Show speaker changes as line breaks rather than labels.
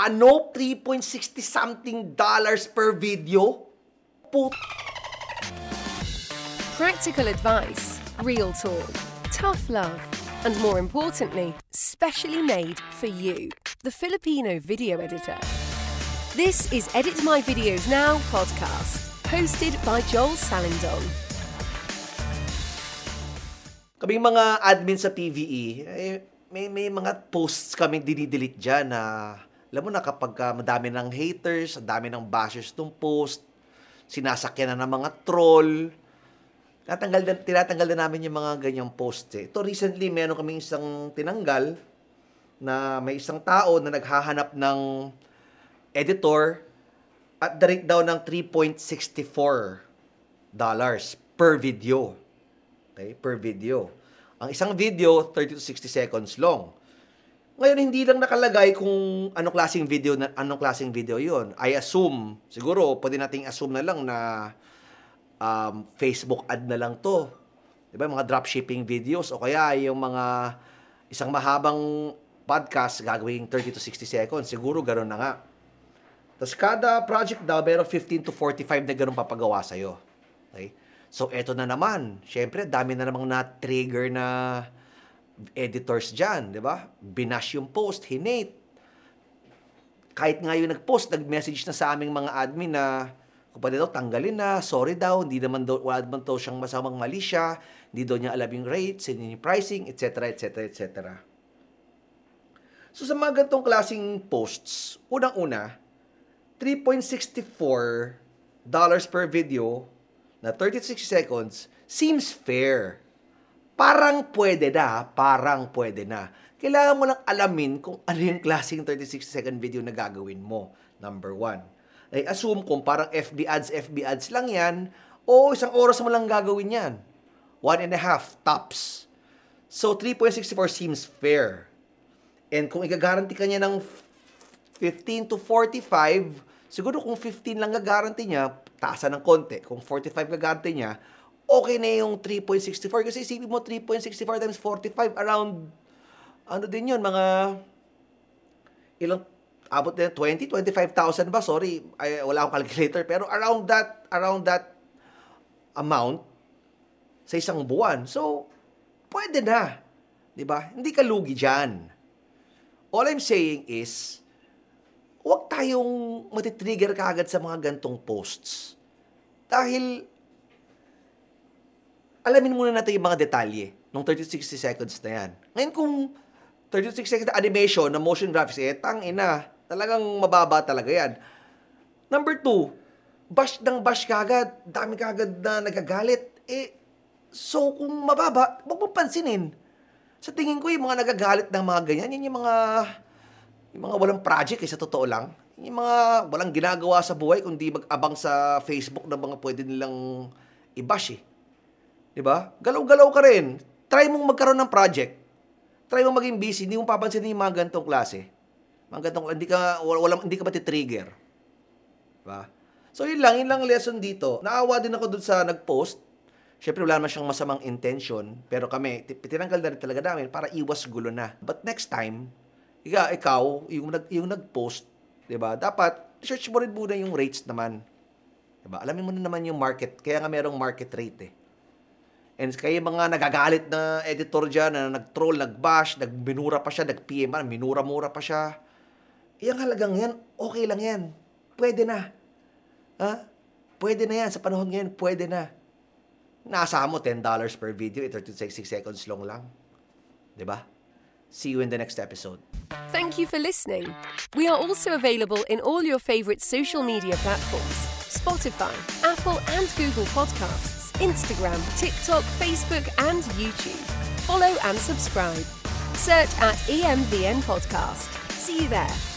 Ano? 3.60 something dollars per video? Put...
Practical advice, real talk, tough love, and more importantly, specially made for you, the Filipino video editor. This is Edit My Videos Now podcast, hosted by Joel Salindon.
Kaming mga admin sa PVE, eh, may, may mga posts kaming dinidelete dyan na, alam mo na kapag uh, madami ng haters, dami ng bashers tong post, sinasakyan na ng mga troll, tinatanggal, na, tinatanggal na namin yung mga ganyang posts eh. Ito recently, meron kaming isang tinanggal na may isang tao na naghahanap ng editor at the rate daw ng 3.64 dollars per video. Okay, per video. Ang isang video, 30 to 60 seconds long. Ngayon, hindi lang nakalagay kung anong klaseng video, na, anong klaseng video yon. I assume, siguro, pwede nating assume na lang na um, Facebook ad na lang to. Di ba? Mga dropshipping videos o kaya yung mga isang mahabang podcast gagawing 30 to 60 seconds. Siguro gano'n na nga. Tapos kada project daw, meron 15 to 45 na ganun papagawa sa'yo. Okay? So, eto na naman. Siyempre, dami na namang na-trigger na editors dyan, di ba? Binash yung post, hinate. Kahit nga yung nag-post, nag-message na sa aming mga admin na pwede daw, tanggalin na, sorry daw, hindi naman daw, wala naman daw siyang masamang mali siya, hindi daw niya alam yung rates, hindi yung pricing, etc., etc., etc. So, sa mga ganitong klaseng posts, unang-una, 3.64 dollars per video na 36 seconds seems fair. Parang pwede na, parang pwede na. Kailangan mo lang alamin kung ano yung klaseng 36 second video na gagawin mo. Number one. I assume kung parang FB ads, FB ads lang yan, o isang oras mo lang gagawin yan. One and a half, tops. So, 3.64 seems fair. And kung igagaranti ka niya ng 15 to 45, siguro kung 15 lang gagaranti niya, taasan ng konti. Kung 45 gagante niya, okay na yung 3.64. Kasi isipin mo, 3.64 times 45, around, ano din yun, mga, ilang, abot na 20, 25,000 ba? Sorry, ay, wala akong calculator. Pero around that, around that amount, sa isang buwan. So, pwede na. Di ba? Hindi ka lugi dyan. All I'm saying is, huwag tayong matitrigger kaagad sa mga gantong posts. Dahil, alamin muna natin yung mga detalye ng 30-60 seconds na yan. Ngayon kung 36 seconds na animation na motion graphics, eh, tang ina, talagang mababa talaga yan. Number two, bash ng bash kagad, dami kagad na nagagalit. Eh, so kung mababa, huwag mong pansinin. Sa tingin ko, yung mga nagagalit ng mga ganyan, yan yung mga yung mga walang project, eh, sa totoo lang. Yung mga walang ginagawa sa buhay, kundi mag-abang sa Facebook ng mga pwede nilang i-bash eh. Diba? Galaw-galaw ka rin. Try mong magkaroon ng project. Try mong maging busy, hindi mo papansin yung mga gantong klase. Mga gantong, hindi ka, wala, hindi ka matitrigger. Diba? So yun lang, yun lang lesson dito. Naawa din ako dun sa nag-post. Siyempre wala naman siyang masamang intention, pero kami, tinanggal na rin talaga namin para iwas gulo na. But next time, ikaw, ikaw yung, nag, yung nag-post, 'di ba? Dapat search mo rin muna yung rates naman. 'Di ba? Alamin mo na naman yung market. Kaya nga merong market rate eh. And kaya mga nagagalit na editor dyan na nag-troll, nag-bash, nag-minura pa siya, nag-PM, minura-mura pa siya. Iyang halagang yan, okay lang yan. Pwede na. Ha? Pwede na yan. Sa panahon ngayon, pwede na. Nasa mo, $10 per video, 36 seconds long lang. ba? See you in the next episode.
Thank you for listening. We are also available in all your favourite social media platforms Spotify, Apple, and Google Podcasts, Instagram, TikTok, Facebook, and YouTube. Follow and subscribe. Search at EMVN Podcast. See you there.